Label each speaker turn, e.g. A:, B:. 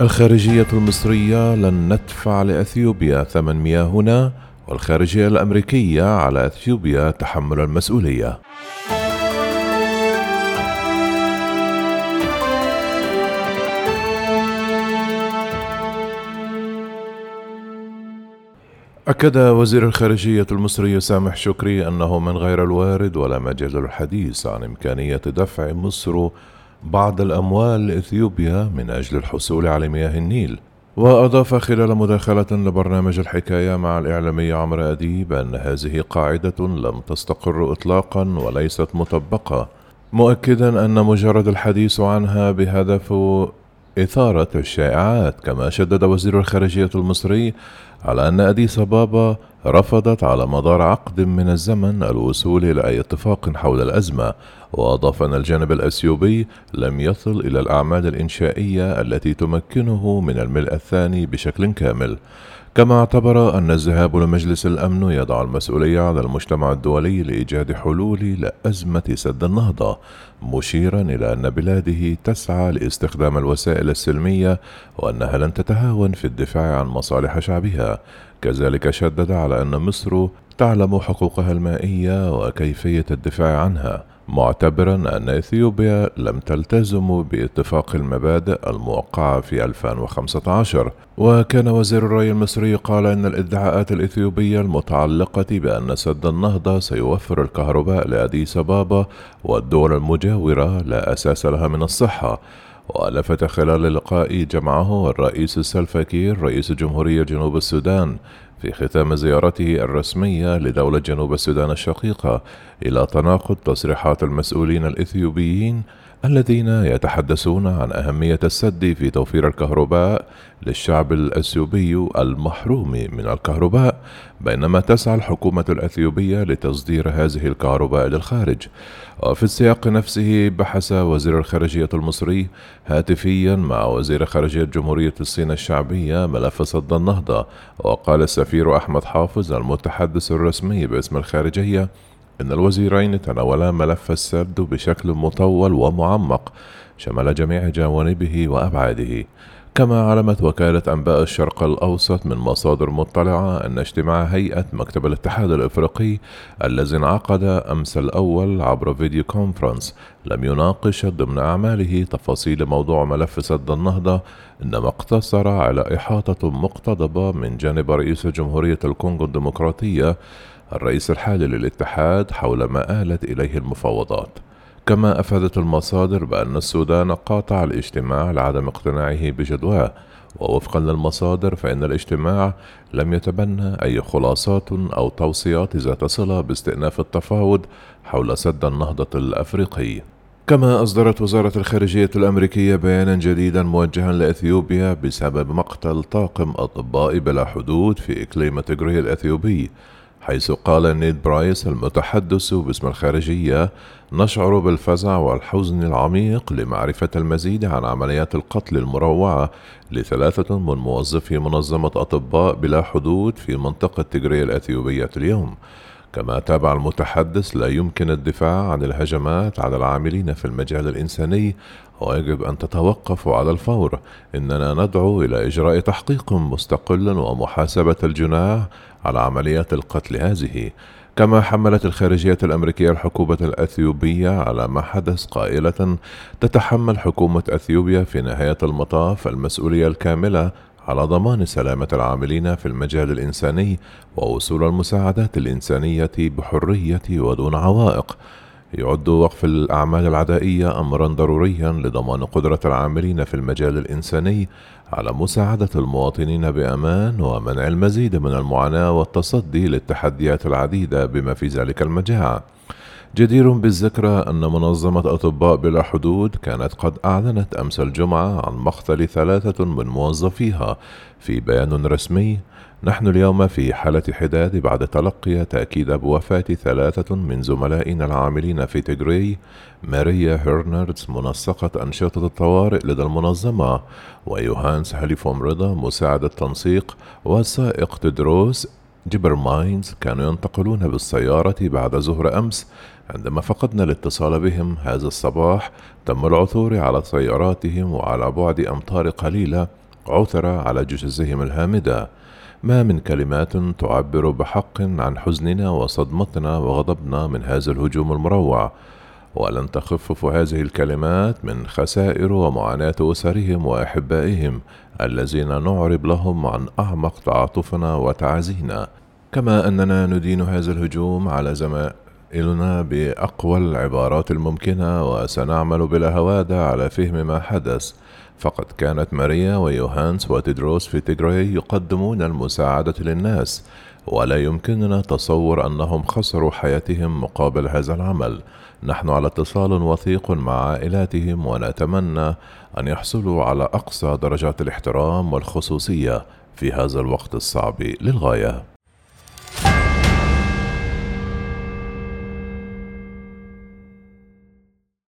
A: الخارجية المصرية لن ندفع لأثيوبيا ثمن مياهنا والخارجية الأمريكية على أثيوبيا تحمل المسؤولية. أكد وزير الخارجية المصري سامح شكري أنه من غير الوارد ولا مجال الحديث عن إمكانية دفع مصر بعض الأموال لإثيوبيا من أجل الحصول على مياه النيل. وأضاف خلال مداخلة لبرنامج الحكاية مع الإعلامي عمرو أديب أن هذه قاعدة لم تستقر إطلاقا وليست مطبقة مؤكدا أن مجرد الحديث عنها بهدف إثارة الشائعات كما شدد وزير الخارجية المصري على أن أديس أبابا رفضت على مدار عقد من الزمن الوصول إلى أي اتفاق حول الأزمة وأضاف أن الجانب الأثيوبي لم يصل إلى الأعمال الإنشائية التي تمكنه من الملء الثاني بشكل كامل. كما اعتبر أن الذهاب لمجلس الأمن يضع المسؤولية على المجتمع الدولي لإيجاد حلول لأزمة سد النهضة مشيرا إلى أن بلاده تسعى لاستخدام الوسائل السلمية وأنها لن تتهاون في الدفاع عن مصالح شعبها. كذلك شدد على أن مصر تعلم حقوقها المائية وكيفية الدفاع عنها. معتبرا أن إثيوبيا لم تلتزم باتفاق المبادئ الموقعة في 2015 وكان وزير الري المصري قال إن الإدعاءات الإثيوبية المتعلقة بأن سد النهضة سيوفر الكهرباء لأديس أبابا والدول المجاورة لا أساس لها من الصحة. ولفت خلال اللقاء جمعه الرئيس السلفاكير رئيس جمهورية جنوب السودان في ختام زيارته الرسمية لدولة جنوب السودان الشقيقة إلى تناقض تصريحات المسؤولين الإثيوبيين الذين يتحدثون عن أهمية السد في توفير الكهرباء للشعب الأثيوبي المحروم من الكهرباء بينما تسعى الحكومة الأثيوبية لتصدير هذه الكهرباء للخارج. وفي السياق نفسه بحث وزير الخارجية المصري هاتفيا مع وزير خارجية جمهورية الصين الشعبية ملف صد النهضة وقال السفير أحمد حافظ المتحدث الرسمي باسم الخارجية إن الوزيرين تناولا ملف السد بشكل مطول ومعمق شمل جميع جوانبه وأبعاده. كما علمت وكالة أنباء الشرق الأوسط من مصادر مطلعة أن اجتماع هيئة مكتب الاتحاد الإفريقي الذي انعقد أمس الأول عبر فيديو كونفرنس لم يناقش ضمن أعماله تفاصيل موضوع ملف سد النهضة إنما اقتصر على إحاطة مقتضبة من جانب رئيس جمهورية الكونغو الديمقراطية الرئيس الحالي للاتحاد حول ما آلت إليه المفاوضات. كما أفادت المصادر بأن السودان قاطع الاجتماع لعدم اقتناعه بجدواه ووفقا للمصادر فإن الاجتماع لم يتبنى أي خلاصات أو توصيات ذات صلة باستئناف التفاوض حول سد النهضة الأفريقي. كما أصدرت وزارة الخارجية الأمريكية بيانا جديدا موجها لأثيوبيا بسبب مقتل طاقم أطباء بلا حدود في إقليم تجري الأثيوبي. حيث قال نيد برايس المتحدث باسم الخارجية نشعر بالفزع والحزن العميق لمعرفة المزيد عن عمليات القتل المروعة لثلاثة من موظفي منظمة أطباء بلا حدود في منطقة تجري الأثيوبية اليوم. كما تابع المتحدث لا يمكن الدفاع عن الهجمات على العاملين في المجال الإنساني ويجب أن تتوقف على الفور. إننا ندعو إلى إجراء تحقيق مستقل ومحاسبة الجناح على عمليات القتل هذه. كما حملت الخارجية الأمريكية الحكومة الأثيوبية على ما حدث قائلة تتحمل حكومة أثيوبيا في نهاية المطاف المسؤولية الكاملة على ضمان سلامة العاملين في المجال الإنساني ووصول المساعدات الإنسانية بحرية ودون عوائق يعد وقف الأعمال العدائية أمرا ضروريا لضمان قدرة العاملين في المجال الإنساني على مساعدة المواطنين بأمان ومنع المزيد من المعاناة والتصدي للتحديات العديدة بما في ذلك المجاعة. جدير بالذكر أن منظمة أطباء بلا حدود كانت قد أعلنت أمس الجمعة عن مقتل ثلاثة من موظفيها. في بيان رسمي نحن اليوم في حالة حداد بعد تلقي تأكيد بوفاة ثلاثة من زملائنا العاملين في تجري. ماريا هيرنردز منسقة أنشطة الطوارئ لدى المنظمة ويوهانس هاليفوم رضا مساعد التنسيق والسائق تدروس جبرماينز كانوا ينتقلون بالسيارة بعد ظهر أمس عندما فقدنا الاتصال بهم هذا الصباح تم العثور على سياراتهم وعلى بعد أمتار قليلة عثر على جثثهم الهامدة. ما من كلمات تعبر بحق عن حزننا وصدمتنا وغضبنا من هذا الهجوم المروع. ولن تخفف هذه الكلمات من خسائر ومعاناة أسرهم وأحبائهم الذين نعرب لهم عن أعمق تعاطفنا وتعازينا. كما أننا ندين هذا الهجوم على زمائلنا بأقوى العبارات الممكنة وسنعمل بلا هوادة على فهم ما حدث. فقد كانت ماريا ويوهانس وتدروس في تيغراي يقدمون المساعدة للناس ولا يمكننا تصور أنهم خسروا حياتهم مقابل هذا العمل. نحن على اتصال وثيق مع عائلاتهم ونتمنى أن يحصلوا على أقصى درجات الاحترام والخصوصية في هذا الوقت الصعب للغاية.